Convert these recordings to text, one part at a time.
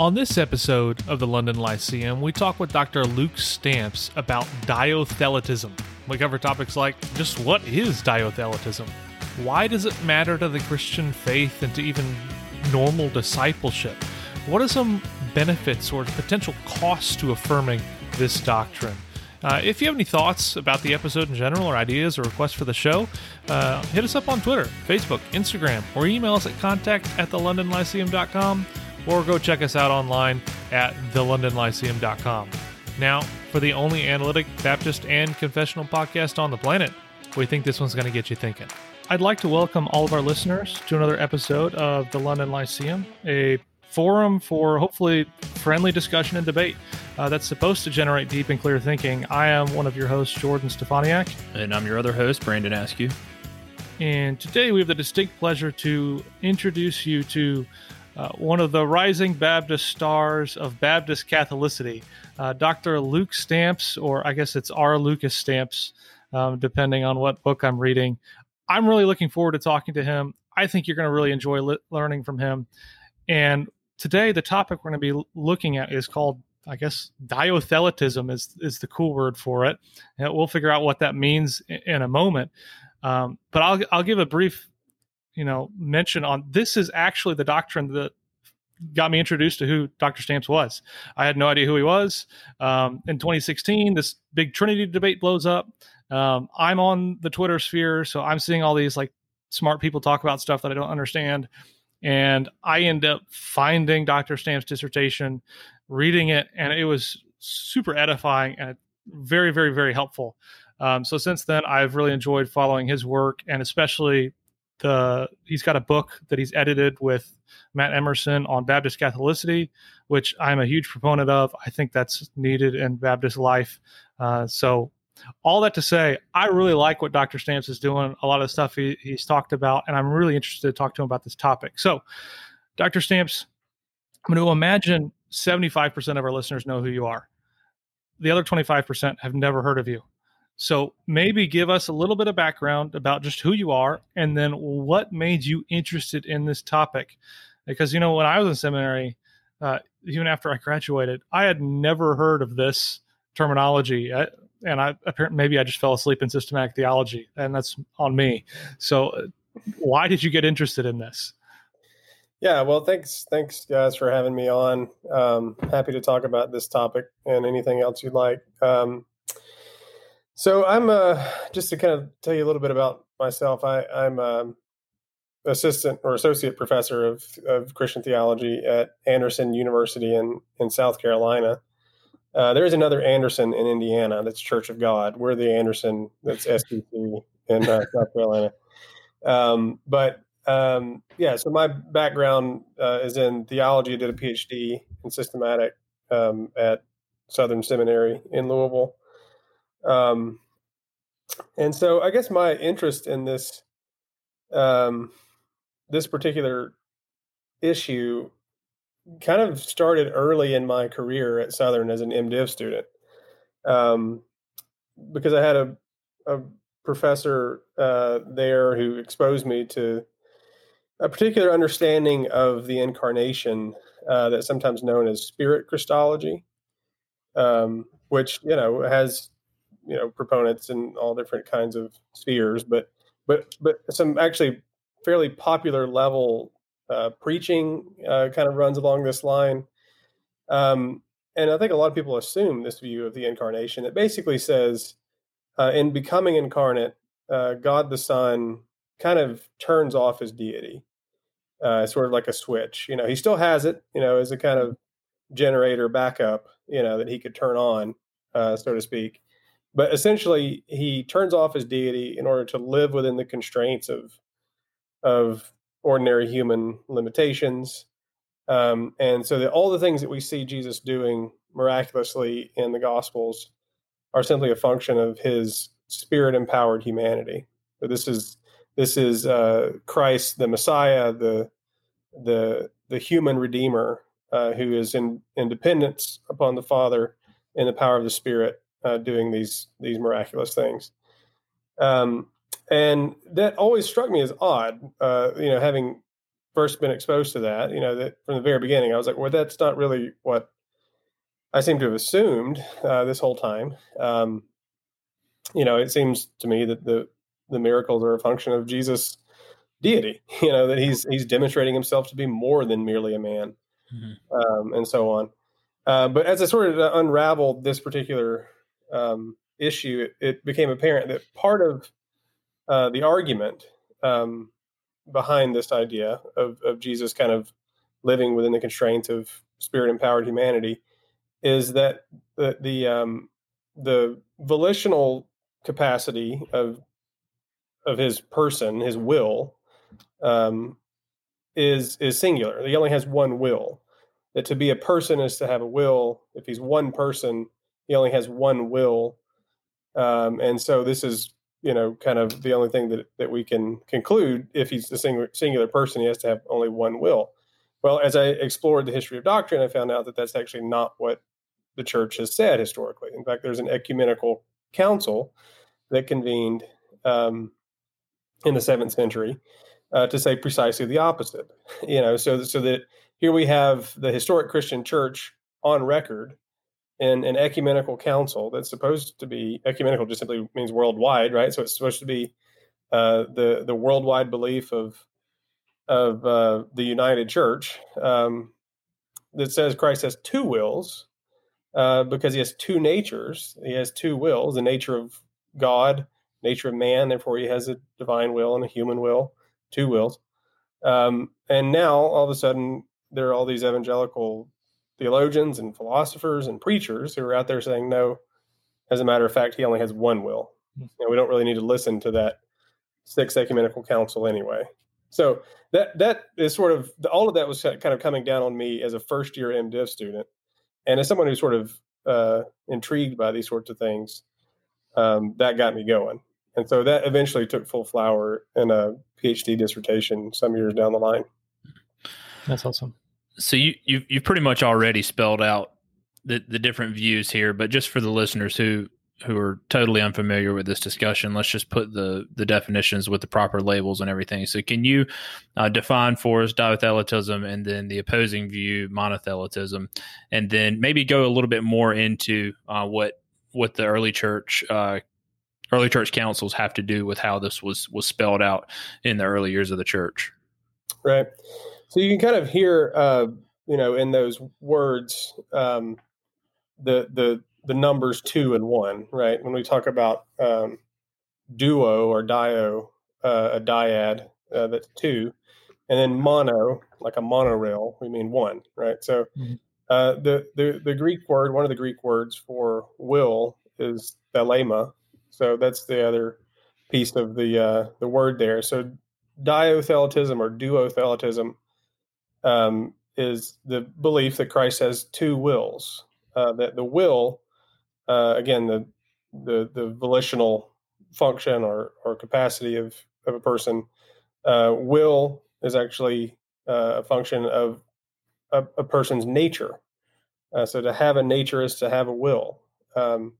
On this episode of the London Lyceum, we talk with Dr. Luke Stamps about dyothelitism. We cover topics like just what is dyothelitism? Why does it matter to the Christian faith and to even normal discipleship? What are some benefits or potential costs to affirming this doctrine? Uh, if you have any thoughts about the episode in general, or ideas or requests for the show, uh, hit us up on Twitter, Facebook, Instagram, or email us at contact at thelondonlyceum.com or go check us out online at thelondonlyceum.com. Now, for the only analytic, Baptist, and confessional podcast on the planet, we think this one's going to get you thinking. I'd like to welcome all of our listeners to another episode of the London Lyceum, a forum for hopefully friendly discussion and debate uh, that's supposed to generate deep and clear thinking. I am one of your hosts, Jordan Steffaniak. And I'm your other host, Brandon Askew. And today we have the distinct pleasure to introduce you to uh, one of the rising Baptist stars of Baptist Catholicity, uh, Dr. Luke Stamps, or I guess it's R. Lucas Stamps, um, depending on what book I'm reading. I'm really looking forward to talking to him. I think you're going to really enjoy learning from him. And today, the topic we're going to be looking at is called, I guess, dyothelitism is is the cool word for it. And we'll figure out what that means in, in a moment. Um, but I'll I'll give a brief you know mention on this is actually the doctrine that got me introduced to who Dr. Stamps was. I had no idea who he was. Um, in 2016, this big Trinity debate blows up. Um, I'm on the Twitter sphere, so I'm seeing all these like smart people talk about stuff that I don't understand. And I end up finding Dr. Stamps' dissertation, reading it, and it was super edifying and very, very, very helpful. Um, so since then, I've really enjoyed following his work and especially the he's got a book that he's edited with Matt Emerson on Baptist Catholicity, which I'm a huge proponent of. I think that's needed in Baptist life. Uh, so, all that to say, I really like what Dr. Stamps is doing. A lot of stuff he, he's talked about, and I'm really interested to talk to him about this topic. So, Dr. Stamps, I'm going to imagine 75% of our listeners know who you are. The other 25% have never heard of you. So maybe give us a little bit of background about just who you are and then what made you interested in this topic. Because, you know, when I was in seminary, uh, even after I graduated, I had never heard of this terminology. I, and I apparently maybe I just fell asleep in systematic theology, and that's on me. So, uh, why did you get interested in this? Yeah, well, thanks, thanks guys for having me on. Um, happy to talk about this topic and anything else you'd like. Um, so I'm uh, just to kind of tell you a little bit about myself. I, am um, assistant or associate professor of, of Christian theology at Anderson University in in South Carolina. Uh, there is another Anderson in Indiana that's Church of God. We're the Anderson that's SBC in uh, South Carolina. Um, but um, yeah, so my background uh, is in theology. I did a PhD in systematic um, at Southern Seminary in Louisville. Um, and so I guess my interest in this um, this particular issue kind of started early in my career at Southern as an MDiv student, um, because I had a, a professor uh, there who exposed me to a particular understanding of the incarnation uh, that's sometimes known as spirit Christology, um, which you know has you know proponents in all different kinds of spheres, but but but some actually fairly popular level uh, preaching uh, kind of runs along this line. Um, and I think a lot of people assume this view of the incarnation that basically says, uh, in becoming incarnate, uh, God the Son kind of turns off his deity, uh, sort of like a switch. You know, he still has it, you know, as a kind of generator backup, you know, that he could turn on, uh, so to speak. But essentially, he turns off his deity in order to live within the constraints of of ordinary human limitations. Um, and so that all the things that we see Jesus doing miraculously in the Gospels are simply a function of his spirit empowered humanity. So this is this is uh, Christ, the Messiah, the the the human Redeemer, uh, who is in, in dependence upon the Father in the power of the Spirit, uh, doing these these miraculous things. Um, and that always struck me as odd. Uh, you know, having first been exposed to that, you know, that from the very beginning, I was like, well, that's not really what I seem to have assumed uh, this whole time. Um, you know, it seems to me that the the miracles are a function of Jesus' deity. You know, that he's he's demonstrating himself to be more than merely a man, mm-hmm. um, and so on. Uh, but as I sort of unraveled this particular um, issue, it, it, became apparent that part of uh, the argument um, behind this idea of, of Jesus kind of living within the constraints of spirit empowered humanity is that the the um, the volitional capacity of of his person, his will, um, is is singular. He only has one will. That to be a person is to have a will. If he's one person, he only has one will. Um, and so this is you know, kind of the only thing that, that we can conclude if he's a singular, singular person, he has to have only one will. Well, as I explored the history of doctrine, I found out that that's actually not what the church has said historically. In fact, there's an ecumenical council that convened um, in the seventh century uh, to say precisely the opposite. You know, so so that here we have the historic Christian church on record in an ecumenical council that's supposed to be ecumenical just simply means worldwide, right? So it's supposed to be uh, the the worldwide belief of of uh, the united church um, that says Christ has two wills uh, because he has two natures. He has two wills: the nature of God, nature of man. Therefore, he has a divine will and a human will, two wills. Um, and now, all of a sudden, there are all these evangelical theologians and philosophers and preachers who are out there saying, no, as a matter of fact, he only has one will. And hmm. we don't really need to listen to that sixth ecumenical council anyway. So that that is sort of all of that was kind of coming down on me as a first year MDiv student, and as someone who's sort of uh, intrigued by these sorts of things, um, that got me going. And so that eventually took full flower in a PhD dissertation some years down the line. That's awesome so you you you pretty much already spelled out the the different views here, but just for the listeners who who are totally unfamiliar with this discussion, let's just put the the definitions with the proper labels and everything. So, can you uh, define for us dyothelitism and then the opposing view monothelitism, and then maybe go a little bit more into uh, what what the early church uh, early church councils have to do with how this was was spelled out in the early years of the church. Right. So you can kind of hear, uh, you know, in those words, um, the the the numbers two and one, right? When we talk about um, duo or dio, uh, a dyad, uh, that's two, and then mono, like a monorail, we mean one, right? So mm-hmm. uh, the the the Greek word, one of the Greek words for will is thelema, so that's the other piece of the uh, the word there. So dyothelitism or duotheletism um, is the belief that Christ has two wills. Uh, that the will, uh, again, the, the the volitional function or or capacity of of a person, uh, will is actually uh, a function of a, a person's nature. Uh, so to have a nature is to have a will. Um,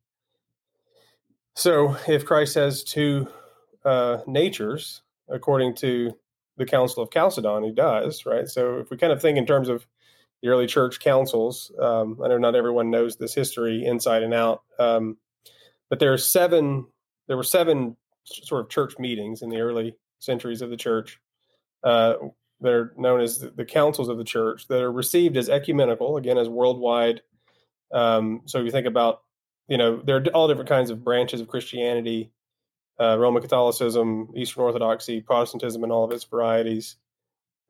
so if Christ has two uh, natures, according to the Council of Chalcedon, he does, right? So if we kind of think in terms of the early church councils, um, I know not everyone knows this history inside and out, um, but there are seven. There were seven sort of church meetings in the early centuries of the church. Uh, they're known as the, councils of the church that are received as ecumenical, again as worldwide. Um, so if you think about, you know, there are all different kinds of branches of Christianity uh, Roman Catholicism, Eastern Orthodoxy, Protestantism, and all of its varieties.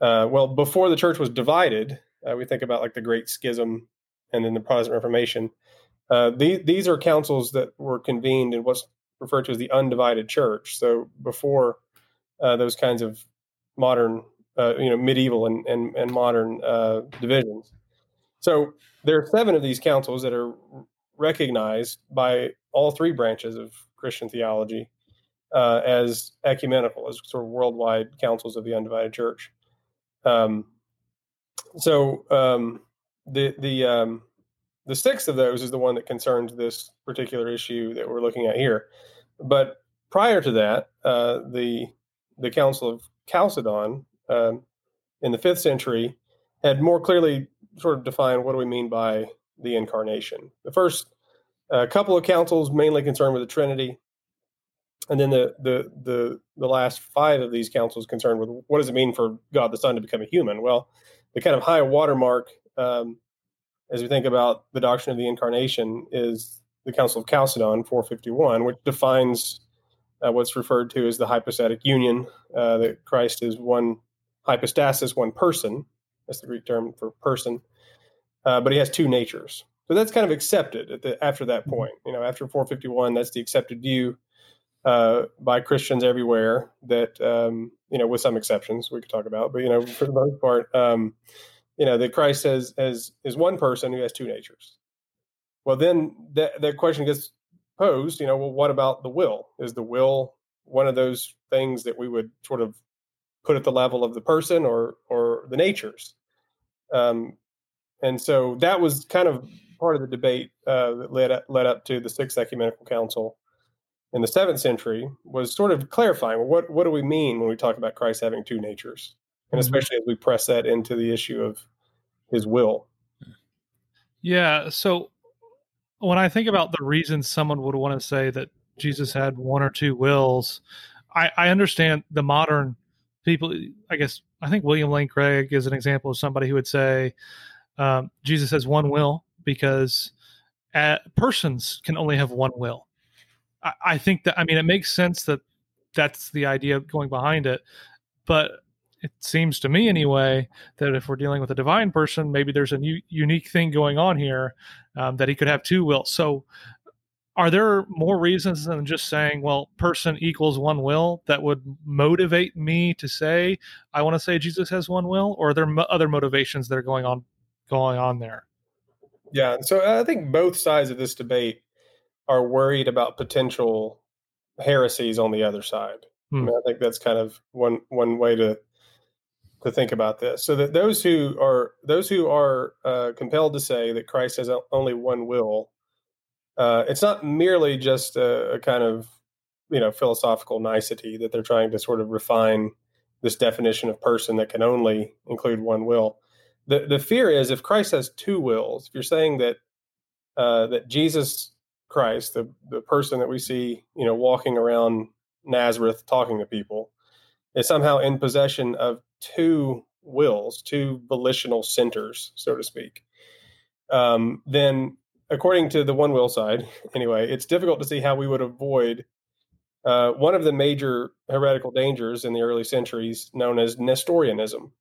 Uh, well, before the church was divided, uh, we think about like the Great Schism and then the Protestant Reformation. Uh, the, these are councils that were convened in what's referred to as the undivided church. So before uh, those kinds of modern, uh, you know, medieval and, and, and modern divisions. So there are seven of these councils that are recognized by all three branches of Christian theology uh, as ecumenical, as sort of worldwide councils of the undivided church. Um, so um, the the um, the sixth of those is the one that concerns this particular issue that we're looking at here. But prior to that, uh, the the Council of Chalcedon um, in the fifth century had more clearly sort of defined what do we mean by the incarnation. The first uh, couple of councils mainly concerned with the Trinity, and then the the the the last five of these councils concerned with what does it mean for God the Son to become a human? Well, the kind of high watermark um, as we think about the doctrine of the incarnation is the Council of Chalcedon 451, which defines uh, what's referred to as the hypostatic union, uh, that Christ is one hypostasis, one person. That's the Greek term for person. Uh, but he has two natures. So that's kind of accepted the, after that mm-hmm. point. You know, after 451, that's the accepted view uh, by Christians everywhere. That um, you know, with some exceptions we could talk about, but you know, for the most part, um, you know, that Christ has as is one person who has two natures. Well, then that that question gets posed. You know, well, what about the will? Is the will one of those things that we would sort of put at the level of the person or or the natures? Um, and so that was kind of part of the debate uh, that led up, led up to the Sixth Ecumenical Council in the seventh century was sort of clarifying well, what what do we mean when we talk about Christ having two natures, and mm-hmm. especially as we press that into the issue of his will. Yeah. So when I think about the reasons someone would want to say that Jesus had one or two wills, I, I understand the modern people. I guess I think William Lane Craig is an example of somebody who would say um, Jesus has one will because uh, persons can only have one will. I, I think that I mean it makes sense that that's the idea going behind it, but it seems to me anyway that if we're dealing with a divine person, maybe there's a new, unique thing going on here um, that he could have two wills. So, are there more reasons than just saying, well, person equals one will that would motivate me to say I want to say Jesus has one will, or are there mo- other motivations that are going on going on there? Yeah, so I think both sides of this debate are worried about potential heresies on the other side. Hmm. I, mean, I think that's kind of one one way to to think about this. So that those who are those who are uh, compelled to say that Christ has only one will, uh, it's not merely just a, a, kind of you know philosophical nicety that they're trying to sort of refine this definition of person that can only include one will. The the fear is if Christ has two wills, if you're saying that uh, that Jesus Christ, the the person that we see, you know, walking around Nazareth talking to people, is somehow in possession of two wills, two volitional centers, so to speak, um, then according to the one will side, anyway, it's difficult to see how we would avoid uh, one of the major heretical dangers in the early centuries, known as Nestorianism.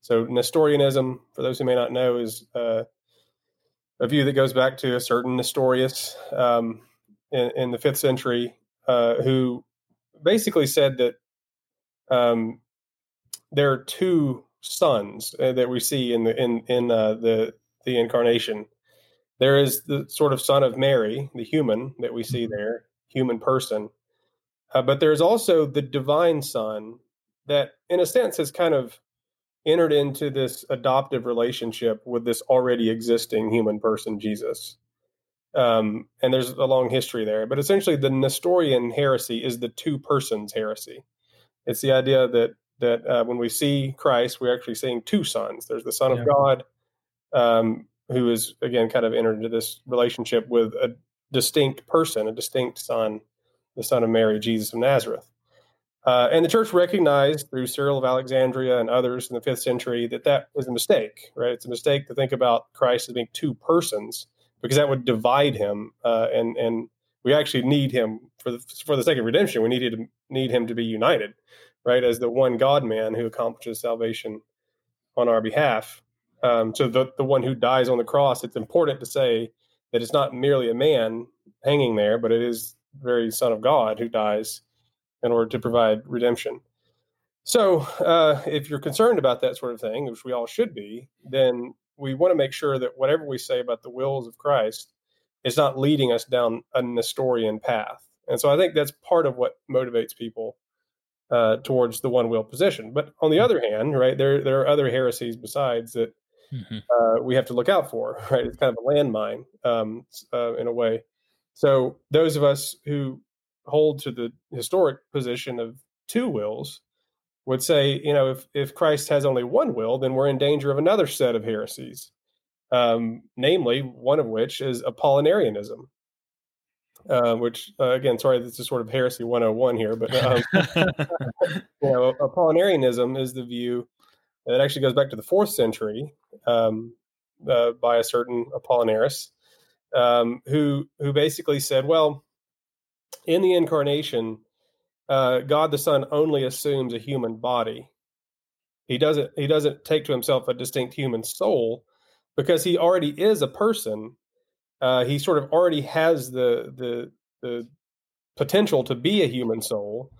So, Nestorianism, for those who may not know, is uh, a view that goes back to a certain Nestorius um, in, in, the fifth century, uh, who basically said that um, there are two sons uh, that we see in the in in uh, the the incarnation. There is the sort of son of Mary, the human that we see mm-hmm. there, human person, uh, but there's also the divine Son that, in a sense, has kind of entered into this adoptive relationship with this already existing human person, Jesus. Um, and there's a long history there, but essentially, the Nestorian heresy is the two persons heresy. It's the idea that that uh, when we see Christ, we're actually seeing two sons. There's the Son yeah. of God, um, who is again kind of entered into this relationship with a distinct person, a distinct son, the Son of Mary, Jesus of Nazareth. Uh, and the church recognized through Cyril of Alexandria and others in the fifth century that that was a mistake, right? It's a mistake to think about Christ as being two persons because that would divide him, uh, and and we actually need him for the for the sake of redemption. We needed to need him to be united right, as the one God man who accomplishes salvation on our behalf. Um, so the the one who dies on the cross, it's important to say that it's not merely a man hanging there, but it is the very Son of God who dies in order to provide redemption. So, uh, if you're concerned about that sort of thing, which we all should be, then we want to make sure that whatever we say about the wills of Christ is not leading us down a Nestorian path. And so I think that's part of what motivates people uh, towards the one will position. But on the other hand, right, there there are other heresies besides that mm-hmm. uh, we have to look out for. Right, it's kind of a landmine um, uh, in a way. So those of us who hold to the historic position of two wills would say, you know, if, if Christ has only one will, then we're in danger of another set of heresies, um, namely, one of which is Apollinarianism. Uh, which uh, again, sorry, this is sort of heresy 101 here, but um, you know, Apollinarianism is the view that actually goes back to the fourth century um, uh, by a certain Apollinaris, um, who who basically said, well, in the incarnation, uh, God the Son only assumes a human body. He doesn't he doesn't take to himself a distinct human soul because he already is a person. Uh, he sort of already has the the the potential to be a human soul,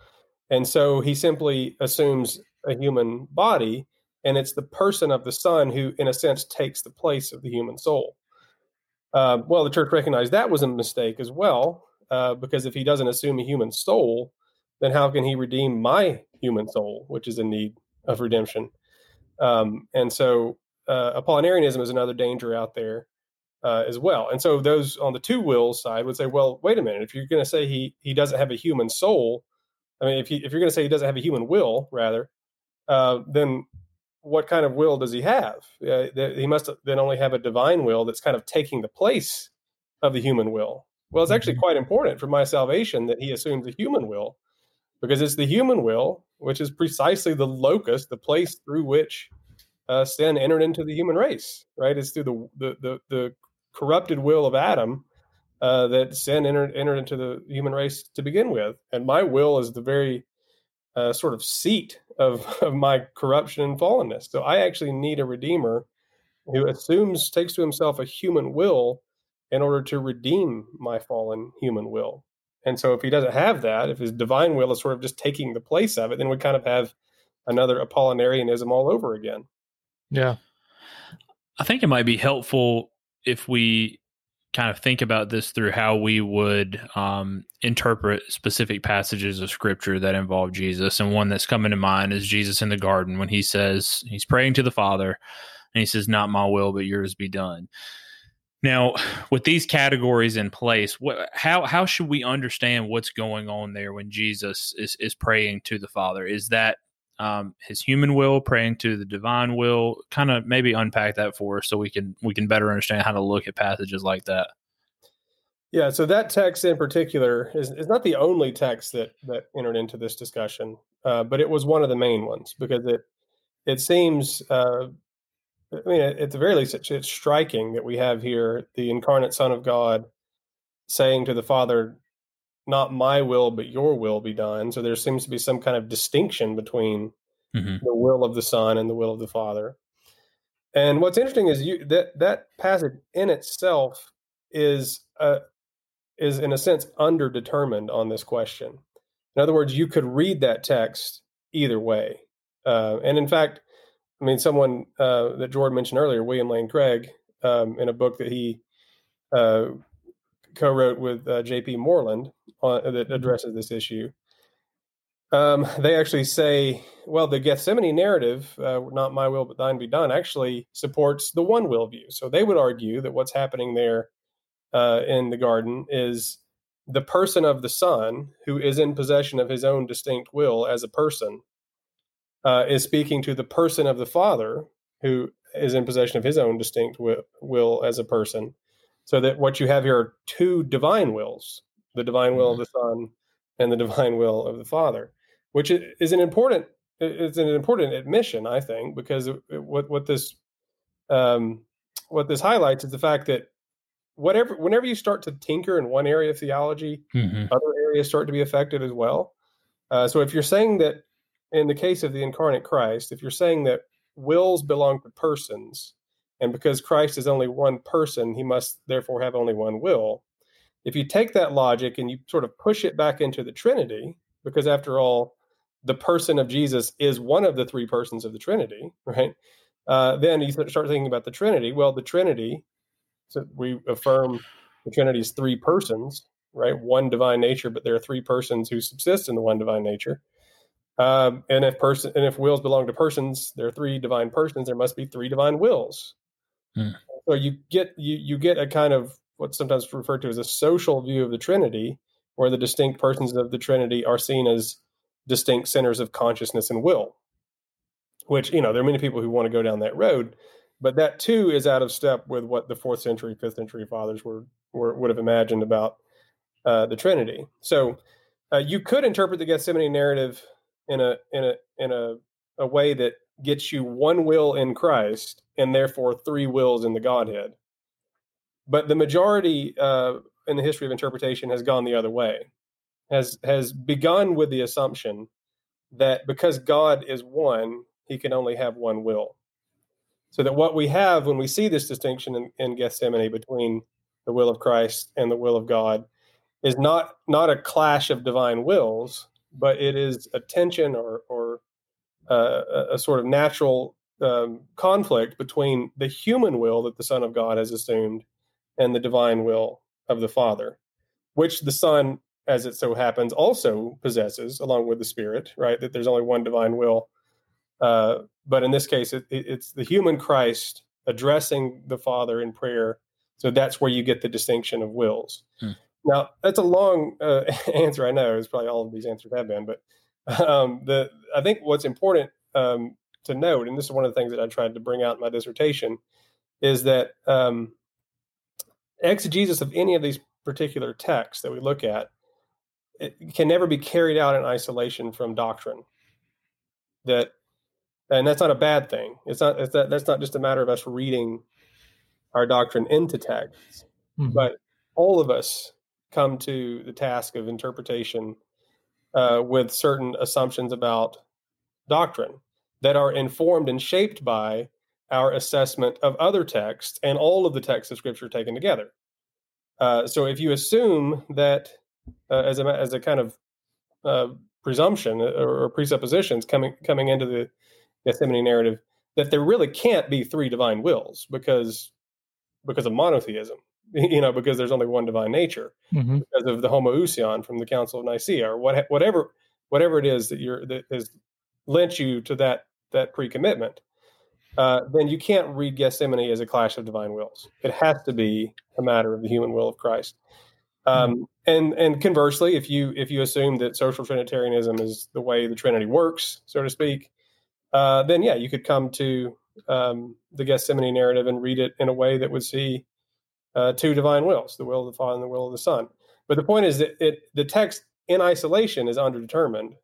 and so he simply assumes a human body, and it's the person of the Son who, in a sense, takes the place of the human soul. Uh, well, the church recognized that was a mistake as well, uh, because if he doesn't assume a human soul, then how can he redeem my human soul, which is in need of redemption? Um, and so uh, Apollinarianism is another danger out there uh, as well. And so those on the two wills side would say, well, wait a minute, if you're going to say he he doesn't have a human soul, I mean, if he, if you're going to say he doesn't have a human will, rather, uh, then what kind of will does he have? Uh, he must then only have a divine will that's kind of taking the place of the human will. Well, it's actually mm-hmm. quite important for my salvation that he assumes a human will because it's the human will, which is precisely the locus, the place through which uh, sin entered into the human race. Right? It's through the the the, the corrupted will of Adam uh, that sin entered entered into the human race to begin with, and my will is the very uh, sort of seat of, of my corruption and fallenness. So I actually need a redeemer who assumes takes to himself a human will in order to redeem my fallen human will. And so if he doesn't have that, if his divine will is sort of just taking the place of it, then we kind of have another Apollinarianism all over again. Yeah. I think it might be helpful if we kind of think about this through how we would um, interpret specific passages of scripture that involve Jesus. And one that's coming to mind is Jesus in the garden when he says, he's praying to the Father and he says, Not my will, but yours be done. Now, with these categories in place, what, how how should we understand what's going on there when Jesus is is praying to the Father? Is that um, his human will praying to the divine will? Kind of maybe unpack that for us so we can we can better understand how to look at passages like that. Yeah, so that text in particular is, is not the only text that that entered into this discussion, uh, but it was one of the main ones because it it seems uh, I mean, at the very least, it's, it's striking that we have here the incarnate Son of God saying to the Father, "Not my will, but your will be done." So there seems to be some kind of distinction between mm-hmm. the will of the Son and the will of the Father. And what's interesting is you that that passage in itself is uh, is in a sense underdetermined on this question. In other words, you could read that text either way, uh, and in fact I mean, someone uh, that Jordan mentioned earlier, William Lane Craig, um, in a book that he uh, co-wrote with uh, J.P. Moreland on, that mm-hmm. addresses this issue. Um, they actually say, well, the Gethsemane narrative, uh, "Not my will but thine be done," actually supports the one will view. So they would argue that what's happening there uh, in the garden is the person of the Son, who is in possession of his own distinct will as a person, uh, is speaking to the person of the Father, who is in possession of his own distinct will, will as a person. So that what you have here are two divine wills the divine will mm-hmm. of the Son and the divine will of the Father, which is an important it's an important admission, I think, because what what this um, what this highlights is the fact that whatever whenever you start to tinker in one area of theology, mm-hmm. other areas start to be affected as well. Uh, so if you're saying that in the case of the incarnate Christ, if you're saying that wills belong to persons, and because Christ is only one person, he must therefore have only one will. If you take that logic and you sort of push it back into the Trinity, because after all, the person of Jesus is one of the three persons of the Trinity, right? Uh, then you start thinking about the Trinity. Well, the Trinity, so we affirm the Trinity is three persons, right? One divine nature, but there are three persons who subsist in the one divine nature. Um, and if person and if wills belong to persons, there are three divine persons. There must be three divine wills. Hmm. So you get you you get a kind of what's sometimes referred to as a social view of the Trinity, where the distinct persons of the Trinity are seen as distinct centers of consciousness and will. Which you know, there are many people who want to go down that road, but that too is out of step with what the fourth century, fifth century fathers were, were would have imagined about uh, the Trinity. So uh, you could interpret the Gethsemane narrative in a in a in a, a way that gets you one will in Christ and therefore three wills in the Godhead. But the majority uh, in the history of interpretation has gone the other way, has has begun with the assumption that because God is one, He can only have one will. So that what we have when we see this distinction in, in Gethsemane between the will of Christ and the will of God is not not a clash of divine wills, but it is a tension or or uh, a, sort of natural um, conflict between the human will that the Son of God has assumed and the divine will of the Father, which the Son, as it so happens, also possesses along with the Spirit. Right, that there's only one divine will, uh, but in this case, it, it, it's the human Christ addressing the Father in prayer. So that's where you get the distinction of wills. Hmm. Now, that's a long uh, answer. I know it's probably all of these answers have been, but um, the I think what's important um, to note, and this is one of the things that I tried to bring out in my dissertation, is that um, exegesis of any of these particular texts that we look at it can never be carried out in isolation from doctrine. That, and that's not a bad thing. It's not. It's that, that's not just a matter of us reading our doctrine into texts, mm-hmm. but all of us come to the task of interpretation uh, with certain assumptions about doctrine that are informed and shaped by our assessment of other texts and all of the texts of Scripture taken together. Uh, so if you assume that uh, as a as a kind of uh, presumption uh, or, or, presuppositions coming coming into the Gethsemane narrative that there really can't be three divine wills because because of monotheism you know, because there's only one divine nature mm-hmm. because of the homoousion from the Council of Nicaea or what, whatever, whatever it is that you're that has lent you to that that pre-commitment. Uh, then you can't read Gethsemane as a clash of divine wills. It has to be a matter of the human will of Christ. Um, mm-hmm. And and conversely, if you if you assume that social Trinitarianism is the way the Trinity works, so to speak, uh, then yeah, you could come to um, the Gethsemane narrative and read it in a way that would see uh, two divine wills, the will of the Father and the will of the Son. But the point is that it, the text in isolation is underdetermined,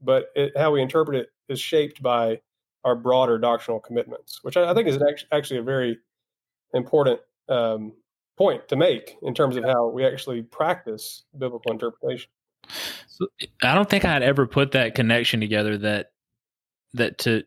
but it, how we interpret it is shaped by our broader doctrinal commitments, which I, I think is actually a very important um, point to make in terms of how we actually practice biblical interpretation. So I don't think I had ever put that connection together that that to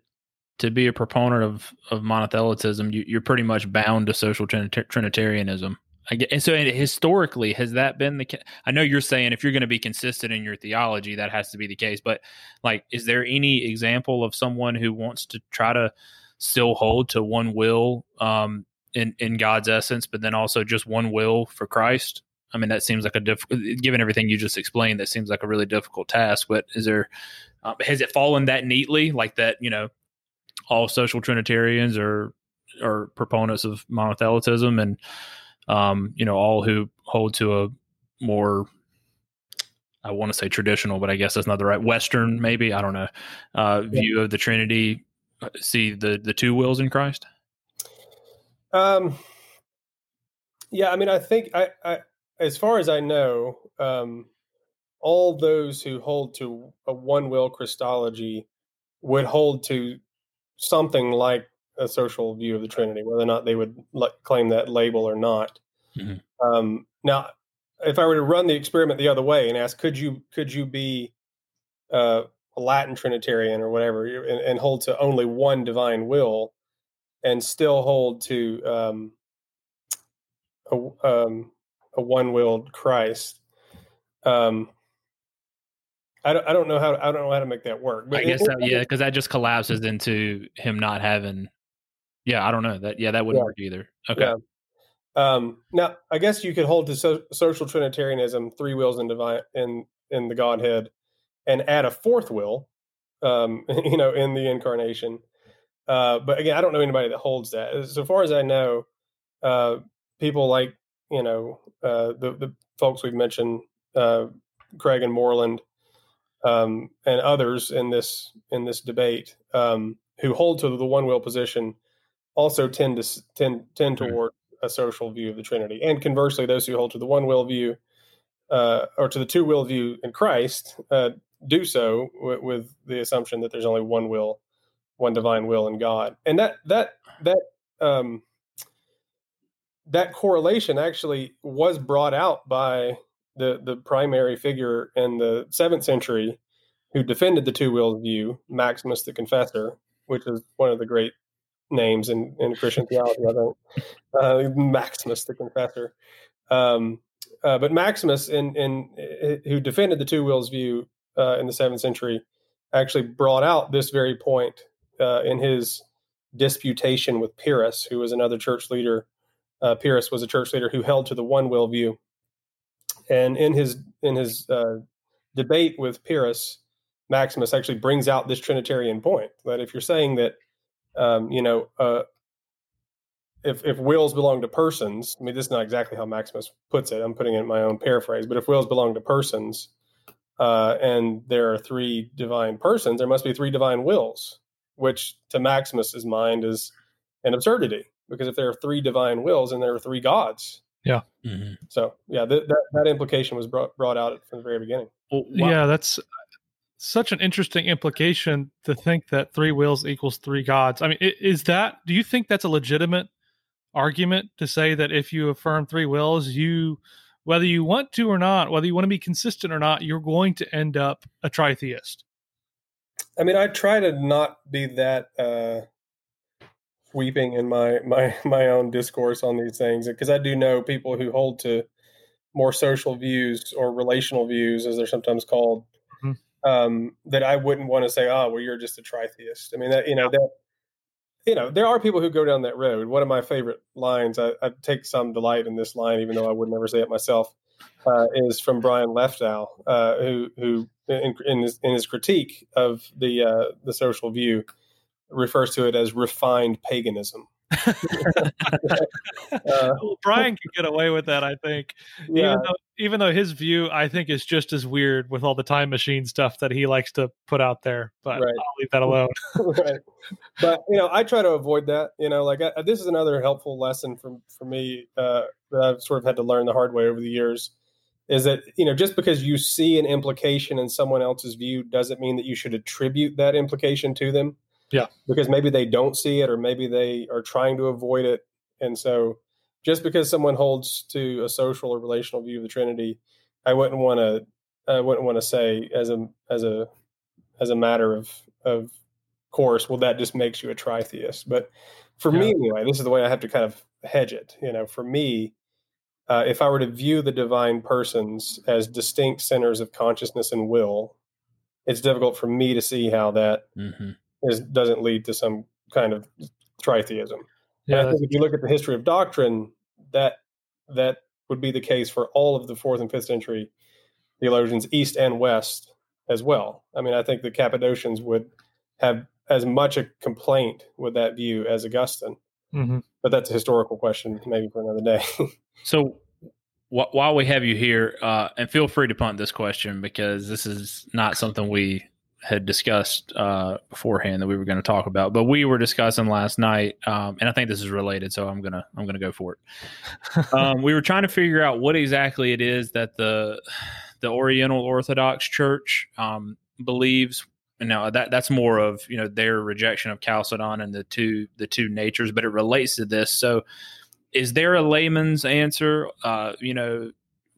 to be a proponent of of monothelitism, you, are pretty much bound to social Trinitarianism. Get, and so historically, has that been the? I know you're saying if you're going to be consistent in your theology, that has to be the case. But like, is there any example of someone who wants to try to still hold to one will um, in in God's essence, but then also just one will for Christ? I mean, that seems like a diff- given everything you just explained, that seems like a really difficult task. But is there um, has it fallen that neatly, like that? You know, all social Trinitarians are are proponents of monothelitism, and um, you know all who hold to a more I want to say traditional, but I guess that's not the right Western, maybe I don't know uh, view of the Trinity. Uh, see the the two wills in Christ. Um. Yeah, I mean, I think I, I as far as I know, um, all those who hold to a one will Christology would hold to something like a social view of the Trinity, whether or not they would claim that label or not. Mm-hmm. Um, now, if I were to run the experiment the other way and ask, could you could you be uh, a Latin Trinitarian or whatever, and, and, hold to only one divine will, and still hold to um, a, um, a one-willed Christ? Um, I don't, I don't know how I don't know how to make that work. But I guess it, that, yeah, because that just collapses into him not having. Yeah, I don't know that. Yeah, that wouldn't yeah. work either. Okay. Yeah. Um, now, I guess you could hold to so, social Trinitarianism, three wills in divine in in the Godhead, and add a fourth will, um, you know, in the incarnation. Uh, but again, I don't know anybody that holds that. So far as I know, uh, people like you know uh, the the folks we've mentioned, uh, Craig and Moreland, um, and others in this in this debate um, who hold to the one will position also tend to tend tend toward a social view of the Trinity, and conversely, those who hold to the one will view uh, or to the two will view in Christ uh, do so w- with the assumption that there's only one will, one divine will in God, and that that that um, that correlation actually was brought out by the the primary figure in the seventh century who defended the two wills view, Maximus the Confessor, which is one of the great names in, in Christian theology. I think uh, Maximus the Confessor. Um, uh, but Maximus, in, in, in, who defended the two wills view uh, in the seventh century, actually brought out this very point uh, in his disputation with Pyrrhus, who was another church leader. Uh, Pyrrhus was a church leader who held to the one will view, and in his in his uh, debate with Pyrrhus, Maximus actually brings out this Trinitarian point that if you're saying that um, you know if if wills belong to persons, I mean, this is not exactly how Maximus puts it. I'm putting it in my own paraphrase, but if wills belong to persons, uh, and there are three divine persons, there must be three divine wills, which to Maximus's mind is an absurdity because if there are three divine wills and there are three gods, yeah. Mm-hmm. So yeah, th- that that implication was brought brought out from the very beginning. Well, wow. Yeah, that's such an interesting implication to think that three wills equals three gods. I mean, is that? Do you think that's a legitimate argument to say that if you affirm three wills, you, whether you want to or not, whether you want to be consistent or not, you're going to end up a tritheist. I mean, I try to not be that uh, sweeping in my my my own discourse on these things because I do know people who hold to more social views or relational views, as they're sometimes called, mm-hmm. um, that I wouldn't want to say, "Oh, well, you're just a tritheist." I mean, that you know that you know, there are people who go down that road. One of my favorite lines, I, I take some delight in this line, even though I would never say it myself, uh, is from Brian Leftow, uh, who, who in, in, his, in his critique of the uh, the social view, refers to it as refined paganism. uh, well, Brian can get away with that, I think. Yeah. Even though, even though his view, I think, is just as weird with all the time machine stuff that he likes to put out there. But right. I'll leave that alone. right. But you know, I try to avoid that. You know, like I, this is another helpful lesson for for me uh, that I've sort of had to learn the hard way over the years. Is that you know just because you see an implication in someone else's view doesn't mean that you should attribute that implication to them. Yeah. Because maybe they don't see it or maybe they are trying to avoid it. And so just because someone holds to a social or relational view of the Trinity, I wouldn't want to I wouldn't want to say as a as a as a matter of of course, well that just makes you a tritheist. But for yeah. me anyway, this is the way I have to kind of hedge it. You know, for me, uh, if I were to view the divine persons as distinct centers of consciousness and will, it's difficult for me to see how that mm-hmm is doesn't lead to some kind of tritheism. Yeah, I think if you look at the history of doctrine, that that would be the case for all of the fourth and fifth century theologians, east and west, as well. I mean, I think the Cappadocians would have as much a complaint with that view as Augustine. Mm-hmm. But that's a historical question, maybe for another day. so, wh- while we have you here, uh, and feel free to punt this question because this is not something we had discussed uh, beforehand that we were going to talk about, but we were discussing last night, um, and I think this is related, so I'm gonna I'm gonna go for it. um, we were trying to figure out what exactly it is that the the Oriental Orthodox Church um, believes. Now that that's more of you know their rejection of Chalcedon and the two the two natures, but it relates to this. So, is there a layman's answer? Uh, you know,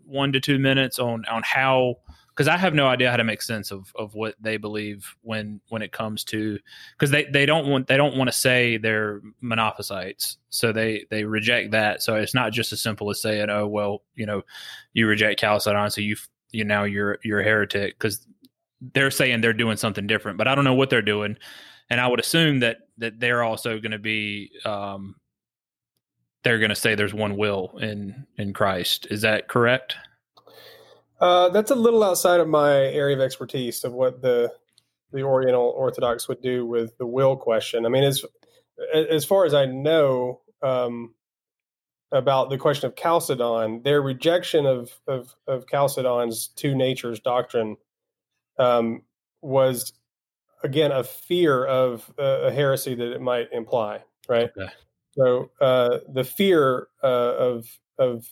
one to two minutes on on how because I have no idea how to make sense of of what they believe when when it comes to because they they don't want they don't want to say they're monophysites, so they they reject that. So it's not just as simple as saying, oh well, you know, you reject Chalcedon, so you you now you're you're a heretic because they're saying they're doing something different, but I don't know what they're doing, and I would assume that that they're also going to be um, they're going to say there's one will in in Christ. Is that correct? Uh, that's a little outside of my area of expertise of what the the Oriental Orthodox would do with the will question. I mean, as as far as I know um, about the question of Chalcedon, their rejection of, of of Chalcedon's two natures doctrine um, was again a fear of a heresy that it might imply, right? Okay. So uh, the fear uh, of of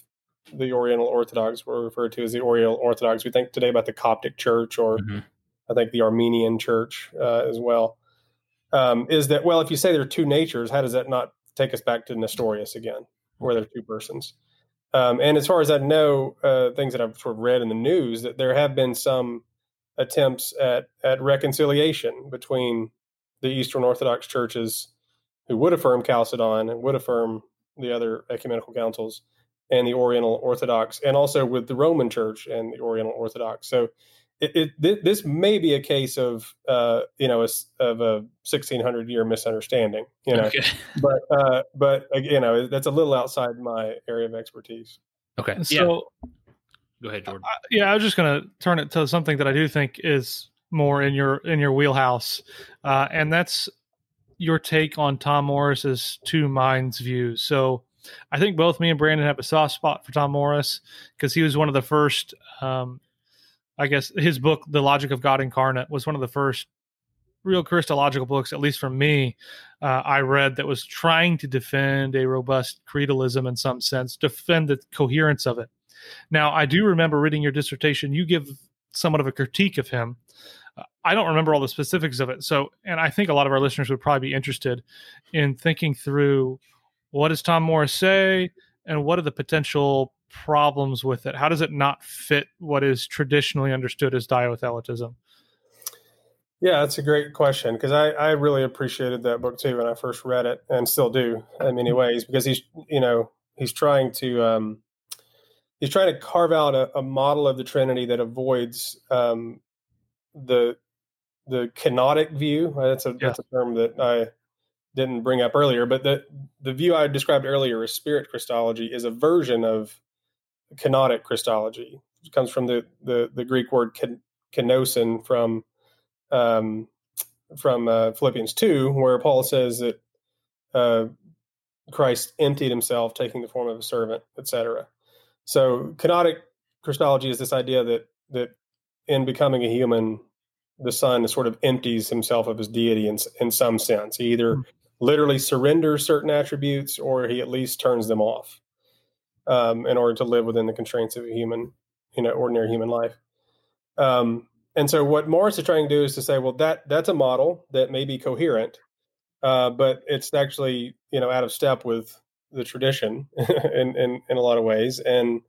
the Oriental Orthodox were referred to as the Oriental Orthodox. We think today about the Coptic Church, or mm-hmm. I think the Armenian Church uh, as well. Um, is that well? If you say there are two natures, how does that not take us back to Nestorius again, where there are two persons? Um, and as far as I know, uh, things that I've sort of read in the news, that there have been some attempts at at reconciliation between the Eastern Orthodox churches who would affirm Chalcedon and would affirm the other ecumenical councils and the Oriental Orthodox, and also with the Roman Church and the Oriental Orthodox. So, it, it this may be a case of uh, you know a, of a sixteen hundred year misunderstanding, you know, okay. but uh, but you know that's a little outside my area of expertise. Okay, so. Yeah. Go ahead, Jordan. Uh, yeah, I was just going to turn it to something that I do think is more in your in your wheelhouse, uh, and that's your take on Tom Morris's two minds view. So, I think both me and Brandon have a soft spot for Tom Morris because he was one of the first. Um, I guess his book, The Logic of God Incarnate, was one of the first real Christological books, at least for me, uh, I read that was trying to defend a robust creedalism in some sense, defend the coherence of it. Now, I do remember reading your dissertation. You give somewhat of a critique of him. Uh, I don't remember all the specifics of it. So, and I think a lot of our listeners would probably be interested in thinking through what does Tom Morris say and what are the potential problems with it? How does it not fit what is traditionally understood as dyothelitism? Yeah, that's a great question because I, I really appreciated that book too when I first read it and still do in many mm-hmm. ways because he's you know he's trying to um, he's trying to carve out a, a model of the Trinity that avoids um, the the kenotic view. That's a yeah. that's a term that I didn't bring up earlier, but the the view I described earlier as spirit Christology is a version of kenotic Christology. It comes from the the, the Greek word kenosin from um, from uh, Philippians two, where Paul says that uh, Christ emptied himself, taking the form of a servant, etc. So kenotic Christology is this idea that that in becoming a human, the Son sort of empties himself of his deity in in some sense. He either mm literally surrenders certain attributes, or he at least turns them off um, in order to live within the constraints of a human, you know, ordinary human life. Um, and so, what Morris is trying to do is to say, well, that that's a model that may be coherent, uh, but it's actually you know out of step with the tradition in, in, in a lot of ways. And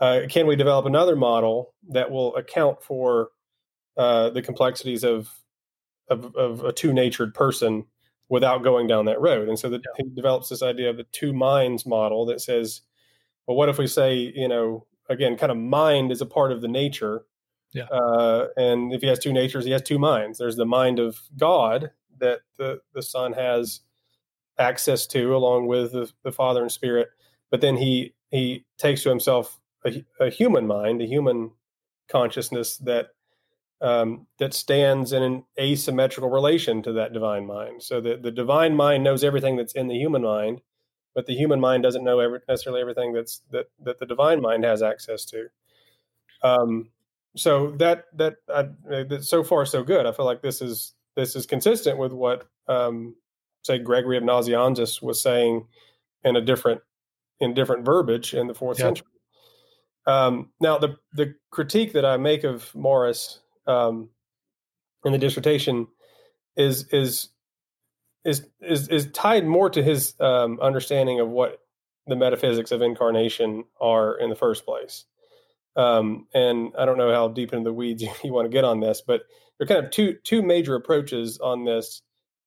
uh, can we develop another model that will account for uh, the complexities of, of, of a two natured person without going down that road? And so the, yeah. he develops this idea of the two minds model that says, well, what if we say, you know, again, kind of mind is a part of the nature. Yeah. Uh, and if he has two natures, he has two minds. There's the mind of God that the, the son has access to along with the, the Father and Spirit. But then he he takes to himself a, a human mind, a human consciousness that um, that stands in an asymmetrical relation to that divine mind. So the, the divine mind knows everything that's in the human mind, but the human mind doesn't know every, necessarily everything that's that that the divine mind has access to. Um, so that that I, so far so good. I feel like this is this is consistent with what um, say Gregory of Nazianzus was saying in a different in different verbiage in the fourth yeah. century. Um, now, the the critique that I make of Morris um, in the dissertation is is is is is tied more to his um, understanding of what the metaphysics of incarnation are in the first place. Um, and I don't know how deep into the weeds you, you want to get on this, but there are kind of two two major approaches on this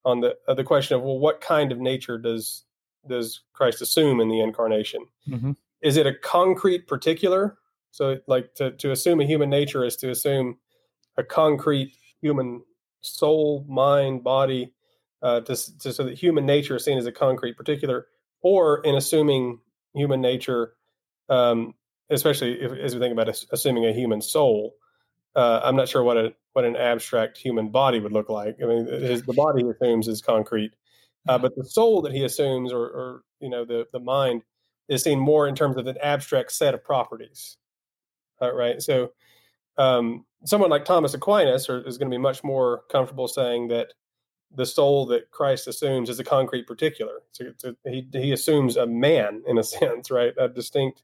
on the uh, the question of well, what kind of nature does does Christ assume in the incarnation? Mm-hmm. Is it a concrete particular? So, like to to assume a human nature is to assume a concrete human soul, mind, body, uh, to, to so that human nature is seen as a concrete particular, or in assuming human nature, um, especially if, as we think about assuming a human soul. Uh, I'm not sure what a what an abstract human body would look like. I mean, his, the body he assumes is concrete, uh, but the soul that he assumes, or, or, you know, the the mind, is seen more in terms of an abstract set of properties. Uh, right. So, um, someone like Thomas Aquinas are, is going to be much more comfortable saying that the soul that Christ assumes is a concrete particular. So, he he assumes a man in a sense, right? A distinct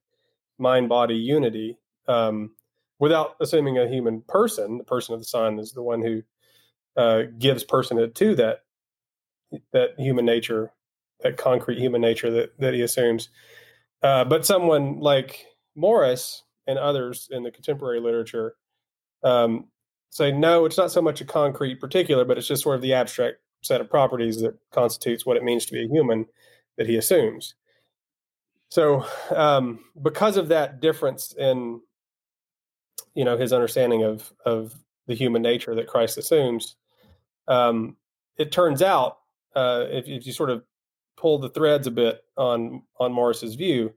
mind body unity, um, without assuming a human person. The person of the Son is the one who uh, gives personhood to that that human nature, that concrete human nature that that he assumes. Uh, but someone like Morris and others in the contemporary literature um, say no, it's not so much a concrete particular, but it's just sort of the abstract set of properties that constitutes what it means to be a human that he assumes. So, um, because of that difference in, you know, his understanding of of the human nature that Christ assumes, um, it turns out uh, if, if you sort of pull the threads a bit on on Morris's view,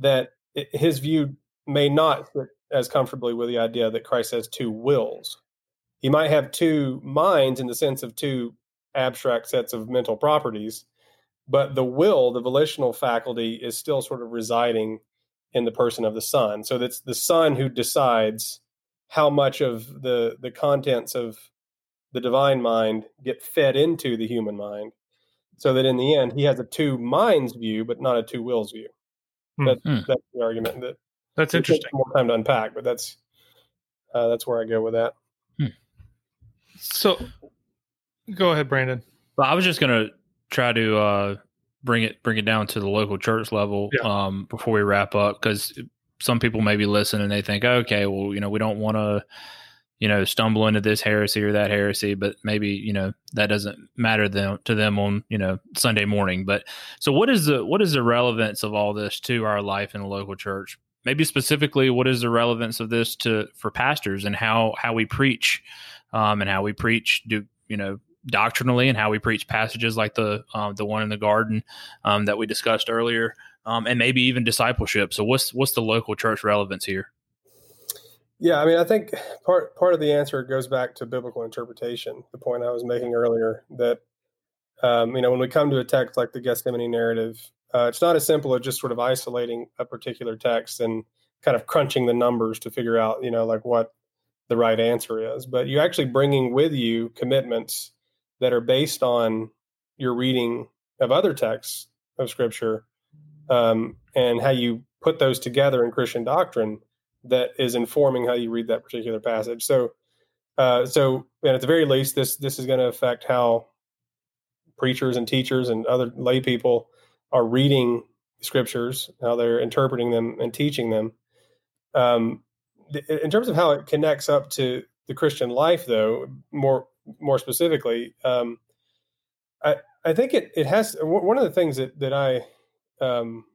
that it, his view may not fit as comfortably with the idea that Christ has two wills. He might have two minds in the sense of two abstract sets of mental properties, but the will, the volitional faculty, is still sort of residing in the person of the Son. So that's the Son who decides how much of the the contents of the divine mind get fed into the human mind, so that in the end he has a two minds view, but not a two wills view. Hmm. That, hmm. That's the argument that that's interesting. More time to unpack, but that's uh, that's where I go with that. Hmm. So, go ahead, Brandon. Well, I was just going to try to uh, bring it bring it down to the local church level yeah. um, before we wrap up because some people may be listening and they think, okay, well, you know, we don't want to, you know, stumble into this heresy or that heresy, but maybe you know that doesn't matter them to them on you know Sunday morning. But so, what is the what is the relevance of all this to our life in the local church? Maybe specifically what is the relevance of this to for pastors and how how we preach um, and how we preach do you know doctrinally and how we preach passages like the um, the one in the garden um, that we discussed earlier um, and maybe even discipleship. So what's what's the local church relevance here? Yeah i mean i think part part of the answer goes back to biblical interpretation the point i was making earlier that um, you know when we come to a text like the gethsemane narrative uh, it's not as simple as just sort of isolating a particular text and kind of crunching the numbers to figure out, you know, like what the right answer is. But you're actually bringing with you commitments that are based on your reading of other texts of Scripture um, and how you put those together in Christian doctrine that is informing how you read that particular passage. So, uh, so at the very least, this this is going to affect how preachers and teachers and other lay people are reading scriptures, how they're interpreting them and teaching them. Um, in terms of how it connects up to the Christian life, though, more more specifically, um, I I think it it has one of the things that that I um,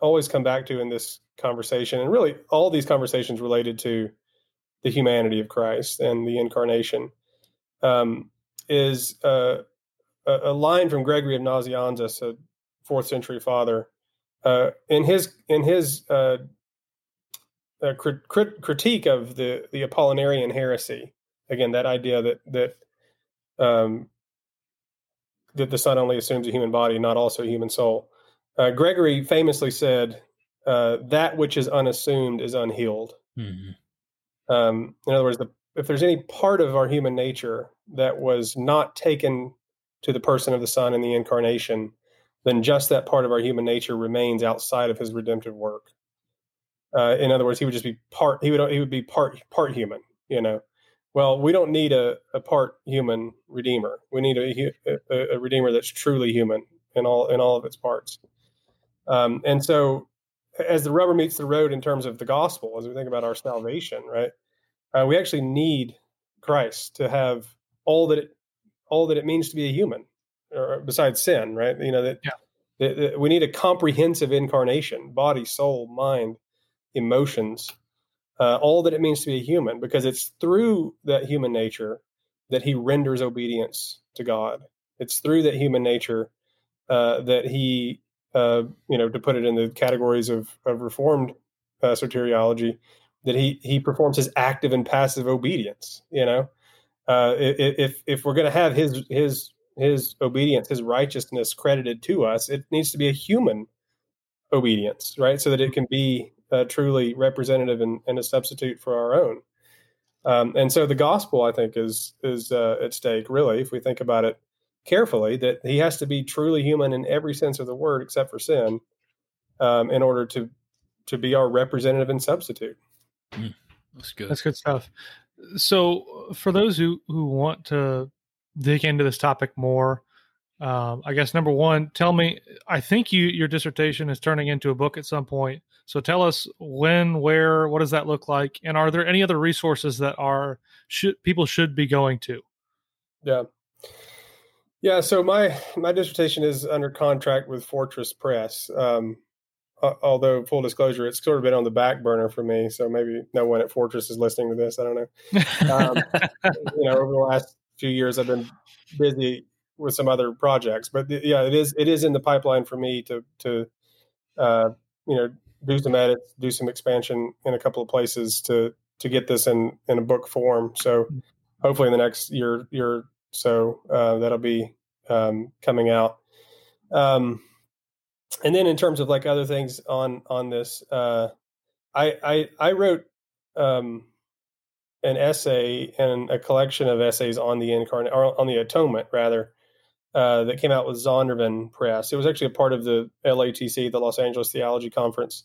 always come back to in this conversation, and really all these conversations related to the humanity of Christ and the incarnation, um, is uh, a, a, line from Gregory of Nazianzus, a fourth century father, uh, in his in his uh, uh, crit- crit- critique of the the Apollinarian heresy, again that idea that that um, that the Son only assumes a human body, not also a human soul. Uh, Gregory famously said, uh, "That which is unassumed is unhealed." Mm-hmm. Um, in other words, the, if there's any part of our human nature that was not taken to the person of the Son in the incarnation, then just that part of our human nature remains outside of his redemptive work. Uh, in other words, he would just be part. He would he would be part part human. You know, well, we don't need a, a part human redeemer. We need a, a, a, redeemer that's truly human in all in all of its parts. Um, and so, as the rubber meets the road in terms of the gospel, as we think about our salvation, right, uh, we actually need Christ to have all that it all that it means to be a human or besides sin, right? You know that, yeah. that, that we need a comprehensive incarnation: body, soul, mind, emotions, uh, all that it means to be a human, because it's through that human nature that He renders obedience to God. It's through that human nature uh, that He, uh, you know, to put it in the categories of of Reformed uh, soteriology, that He He performs His active and passive obedience. You know. Uh, if if we're going to have his his his obedience, his righteousness credited to us, it needs to be a human obedience, right? So that it can be uh, truly representative and, and, a substitute for our own. Um, and so the gospel, I think, is is uh, at stake. Really, if we think about it carefully, that he has to be truly human in every sense of the word, except for sin, um, in order to to be our representative and substitute. Mm, that's good. That's good stuff. So, for those who who want to dig into this topic more, um, I guess number one, tell me. I think you your dissertation is turning into a book at some point. So tell us when, where, what does that look like, and are there any other resources that are should people should be going to? Yeah, yeah. So my my dissertation is under contract with Fortress Press. Um, although full disclosure, it's sort of been on the back burner for me. So maybe no one at Fortress is listening to this. I don't know. Um, you know, over the last few years, I've been busy with some other projects. But yeah, it is it is in the pipeline for me to to uh, you know do some edits, do some expansion in a couple of places to to get this in in a book form. So hopefully in the next year year so uh, that'll be um, coming out. Um, and then in terms of like other things on on this, uh, I I I wrote um, an essay and a collection of essays on the incarnate or on the atonement rather uh, that came out with Zondervan Press. It was actually a part of the LATC, the Los Angeles Theology Conference,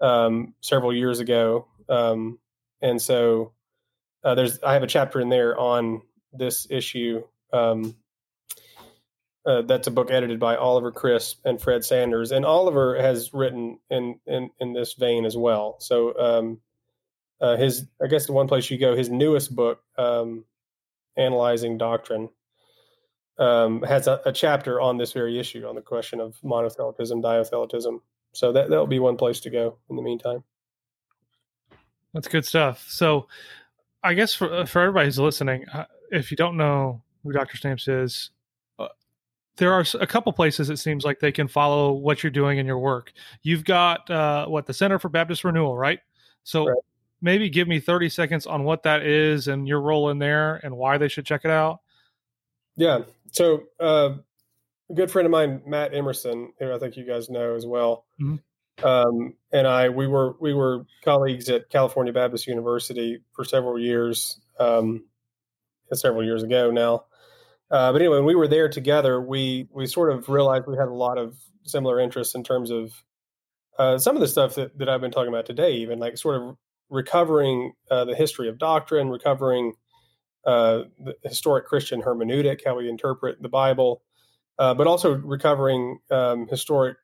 um, several years ago. Um, and so uh, there's I have a chapter in there on this issue. Um, uh, that's a book edited by Oliver Crisp and Fred Sanders, and Oliver has written in in, in this vein as well. So um, uh, his I guess the one place you go, his newest book, um, analyzing doctrine, um, has a, a, chapter on this very issue on the question of monothelitism, dyothelitism. So that that'll be one place to go in the meantime. That's good stuff. So, I guess for uh, for everybody who's listening, uh, if you don't know who Dr. Stamps is, there are a couple places it seems like they can follow what you're doing in your work. You've got uh, what the Center for Baptist Renewal, right? So. Right. Maybe give me 30 seconds on what that is and your role in there and why they should check it out. Yeah. So uh, a good friend of mine, Matt Emerson, who I think you guys know as well, mm-hmm. um, and I we were we were colleagues at California Baptist University for several years, um, several years ago now. Uh, but anyway, when we were there together, we we sort of realized we had a lot of similar interests in terms of uh, some of the stuff that, that I've been talking about today, even like sort of recovering uh, the history of doctrine, recovering uh, the historic Christian hermeneutic, how we interpret the Bible, uh, but also recovering um, historic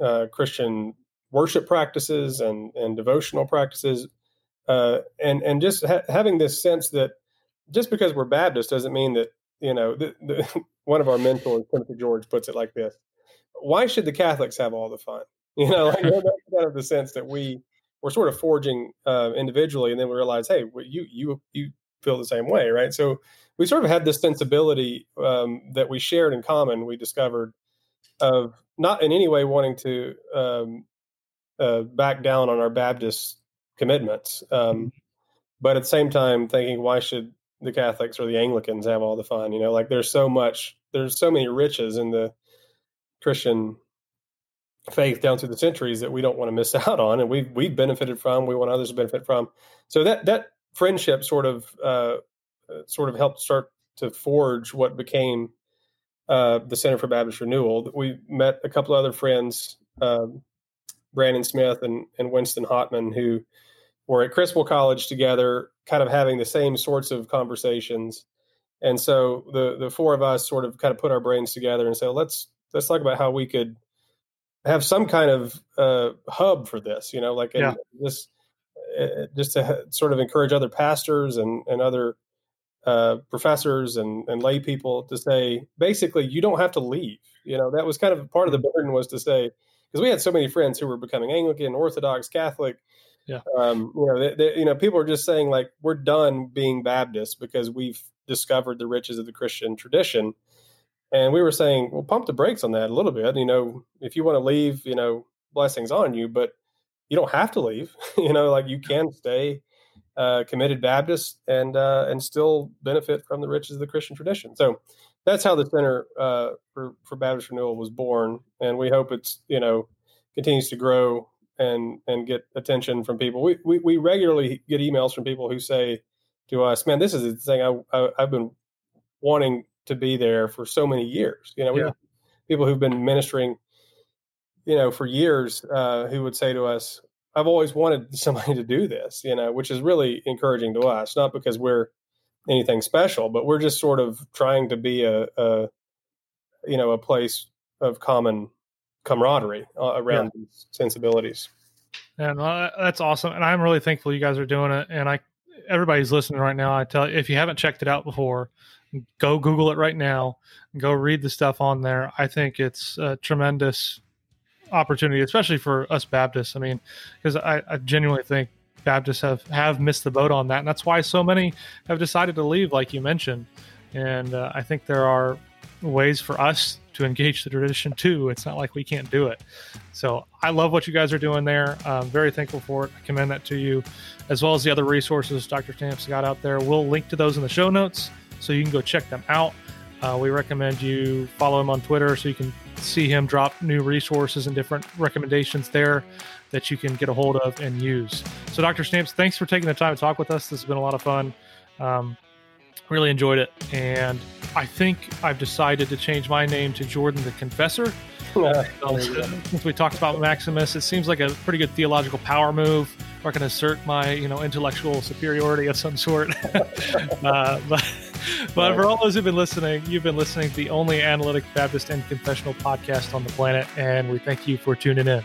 uh, Christian worship practices and, and devotional practices, uh, and and just ha- having this sense that just because we're Baptist doesn't mean that you know the, the, one of our mentors, Timothy George, puts it like this: Why should the Catholics have all the fun? You know, like, that's kind of the sense that we we're sort of forging uh, individually, and then we realize, hey, you you you feel the same way, right? So we sort of had this sensibility um, that we shared in common. We discovered of not in any way wanting to um, uh, back down on our Baptist commitments, um, mm-hmm. but at the same time thinking, why should the Catholics or the Anglicans have all the fun? You know, like there's so much, there's so many riches in the Christian faith down through the centuries that we don't want to miss out on, and we we've benefited from. We want others to benefit from. So that that friendship sort of uh, uh, sort of helped start to forge what became uh, the Center for Baptist Renewal. We met a couple other friends, um, Brandon Smith and, and Winston Hottman, who were at Criswell College together, kind of having the same sorts of conversations. And so the the four of us sort of kind of put our brains together and said, let's let's talk about how we could have some kind of uh, hub for this. You know, like yeah. this uh, just to sort of encourage other pastors and, and other uh, professors and, and lay people to say, basically, you don't have to leave. You know, that was kind of part of the mm-hmm. burden was to say, because we had so many friends who were becoming Anglican, Orthodox, Catholic. Yeah. Um, you know, they, they, you know, people are just saying like, we're done being Baptist because we've discovered the riches of the Christian tradition. And we were saying, well, pump the brakes on that a little bit. You know, if you want to leave, you know, blessings on you, but you don't have to leave. you know, like you can stay uh, committed Baptist and uh, and still benefit from the riches of the Christian tradition. So that's how the Center uh, for for Baptist Renewal was born, and we hope it's you know continues to grow and and get attention from people. We we, we regularly get emails from people who say to us, "Man, this is the thing I, I have been wanting to be there for so many years." You know, we Yeah. people who've been ministering, you know, for years, uh, who would say to us, "I've always wanted somebody to do this," you know, which is really encouraging to us. Not because we're anything special, but we're just sort of trying to be a, a you know a place of common camaraderie uh, around these sensibilities. And uh, that's awesome. And I'm really thankful you guys are doing it. And I, everybody's listening right now. I tell you, if you haven't checked it out before, go Google it right now go read the stuff on there. I think it's a tremendous opportunity, especially for us Baptists. I mean, because I, I genuinely think Baptists have, have missed the boat on that. And that's why so many have decided to leave, like you mentioned. And uh, I think there are ways for us to engage the tradition too. It's not like we can't do it. So I love what you guys are doing there. I'm very thankful for it. I commend that to you, as well as the other resources Dr. Stamps got out there. We'll link to those in the show notes so you can go check them out. Uh, we recommend you follow him on Twitter so you can see him drop new resources and different recommendations there that you can get a hold of and use. So, Dr. Stamps, thanks for taking the time to talk with us. This has been a lot of fun. Um, really enjoyed it. And I think I've decided to change my name to Jordan the Confessor. Uh, since we talked about Maximus, it seems like a pretty good theological power move. Where I can assert my, you know, intellectual superiority of some sort. uh, but, but for all those who've been listening, you've been listening to the only analytic Baptist and confessional podcast on the planet, and we thank you for tuning in.